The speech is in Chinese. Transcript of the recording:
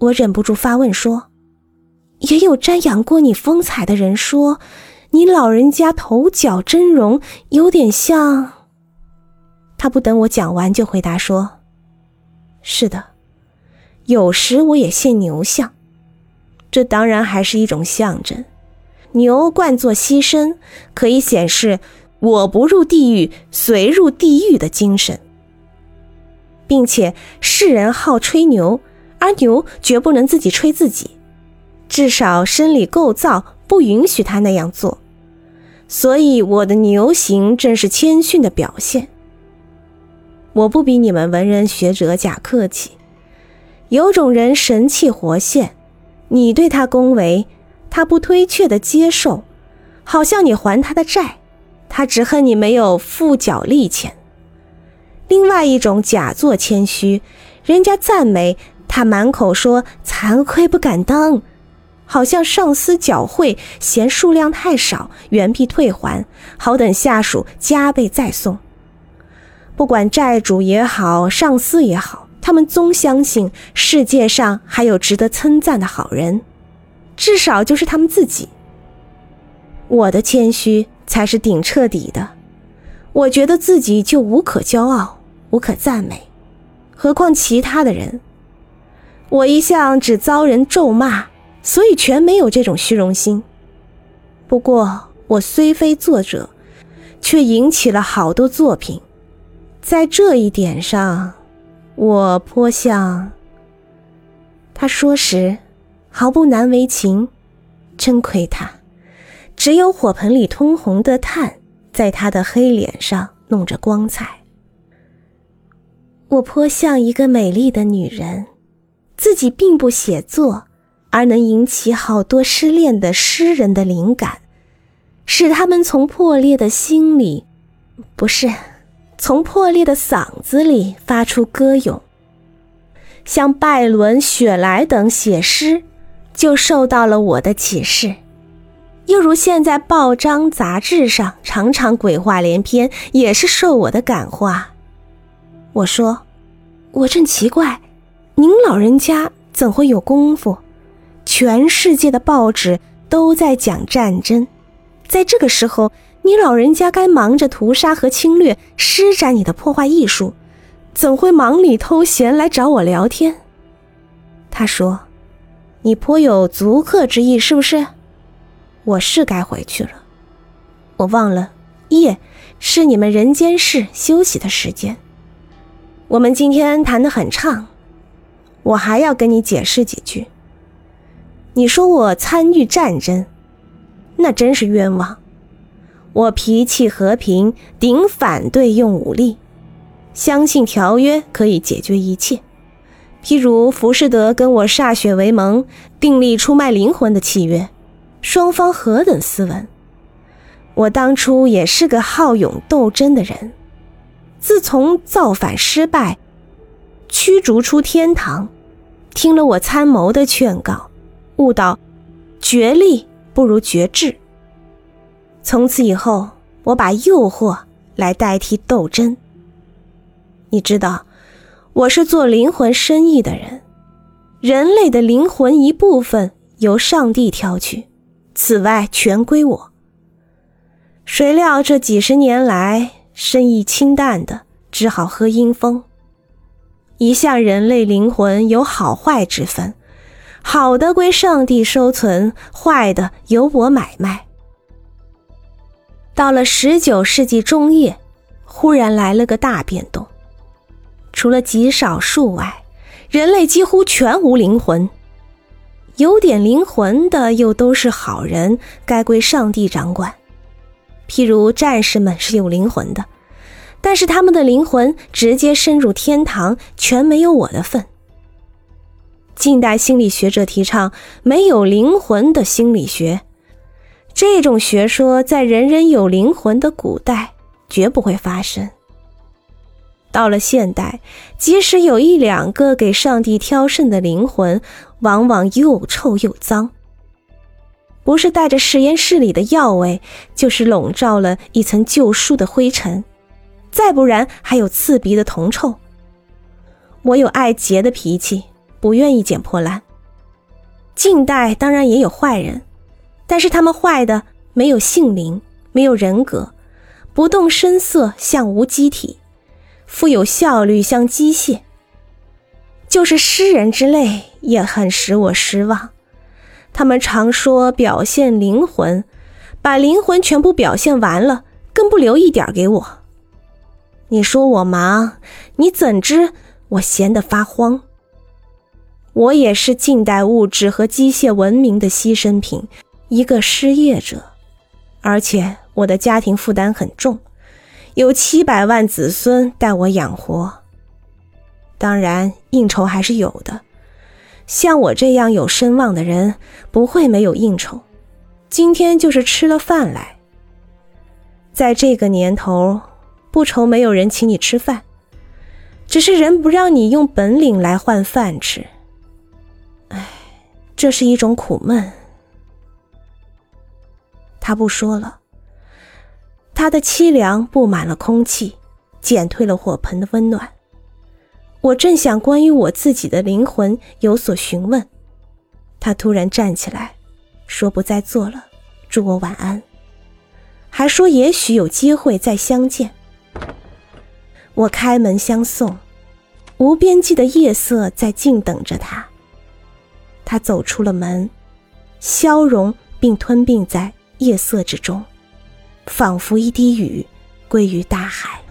我忍不住发问说：“也有瞻仰过你风采的人说，你老人家头角峥嵘，有点像……”他不等我讲完就回答说：“是的，有时我也献牛像，这当然还是一种象征。牛惯作牺牲，可以显示我不入地狱随入地狱的精神，并且世人好吹牛，而牛绝不能自己吹自己，至少生理构造不允许它那样做。所以我的牛行正是谦逊的表现。”我不比你们文人学者假客气。有种人神气活现，你对他恭维，他不推却的接受，好像你还他的债，他只恨你没有付脚利钱。另外一种假作谦虚，人家赞美他，满口说惭愧不敢当，好像上司缴会嫌数量太少，原币退还，好等下属加倍再送。不管债主也好，上司也好，他们总相信世界上还有值得称赞的好人，至少就是他们自己。我的谦虚才是顶彻底的，我觉得自己就无可骄傲，无可赞美，何况其他的人？我一向只遭人咒骂，所以全没有这种虚荣心。不过我虽非作者，却引起了好多作品。在这一点上，我颇像。他说时，毫不难为情，真亏他，只有火盆里通红的炭，在他的黑脸上弄着光彩。我颇像一个美丽的女人，自己并不写作，而能引起好多失恋的诗人的灵感，使他们从破裂的心里，不是。从破裂的嗓子里发出歌咏，像拜伦、雪莱等写诗，就受到了我的启示；又如现在报章杂志上常常鬼话连篇，也是受我的感化。我说：“我正奇怪，您老人家怎会有功夫？全世界的报纸都在讲战争，在这个时候。”你老人家该忙着屠杀和侵略，施展你的破坏艺术，怎会忙里偷闲来找我聊天？他说：“你颇有足客之意，是不是？”我是该回去了。我忘了，夜是你们人间世休息的时间。我们今天谈得很畅，我还要跟你解释几句。你说我参与战争，那真是冤枉。我脾气和平，顶反对用武力，相信条约可以解决一切。譬如浮士德跟我歃血为盟，订立出卖灵魂的契约，双方何等斯文。我当初也是个好勇斗争的人，自从造反失败，驱逐出天堂，听了我参谋的劝告，悟到决力不如绝智。从此以后，我把诱惑来代替斗争。你知道，我是做灵魂生意的人，人类的灵魂一部分由上帝挑去，此外全归我。谁料这几十年来，生意清淡的，只好喝阴风。一向人类灵魂有好坏之分，好的归上帝收存，坏的由我买卖。到了十九世纪中叶，忽然来了个大变动。除了极少数外，人类几乎全无灵魂。有点灵魂的又都是好人，该归上帝掌管。譬如战士们是有灵魂的，但是他们的灵魂直接深入天堂，全没有我的份。近代心理学者提倡没有灵魂的心理学。这种学说在人人有灵魂的古代绝不会发生。到了现代，即使有一两个给上帝挑肾的灵魂，往往又臭又脏，不是带着实验室里的药味，就是笼罩了一层旧书的灰尘，再不然还有刺鼻的铜臭。我有爱洁的脾气，不愿意捡破烂。近代当然也有坏人，但是他们坏的没有性灵，没有人格，不动声色，像无机体，富有效率，像机械。就是诗人之类，也很使我失望。他们常说表现灵魂，把灵魂全部表现完了，更不留一点给我。你说我忙，你怎知我闲得发慌？我也是近代物质和机械文明的牺牲品，一个失业者，而且我的家庭负担很重，有七百万子孙待我养活。当然，应酬还是有的。像我这样有声望的人，不会没有应酬。今天就是吃了饭来。在这个年头，不愁没有人请你吃饭，只是人不让你用本领来换饭吃。唉，这是一种苦闷。他不说了，他的凄凉布满了空气，减退了火盆的温暖。我正想关于我自己的灵魂有所询问，他突然站起来，说不再做了，祝我晚安，还说也许有机会再相见。我开门相送，无边际的夜色在静等着他。他走出了门，消融并吞并在夜色之中，仿佛一滴雨归于大海。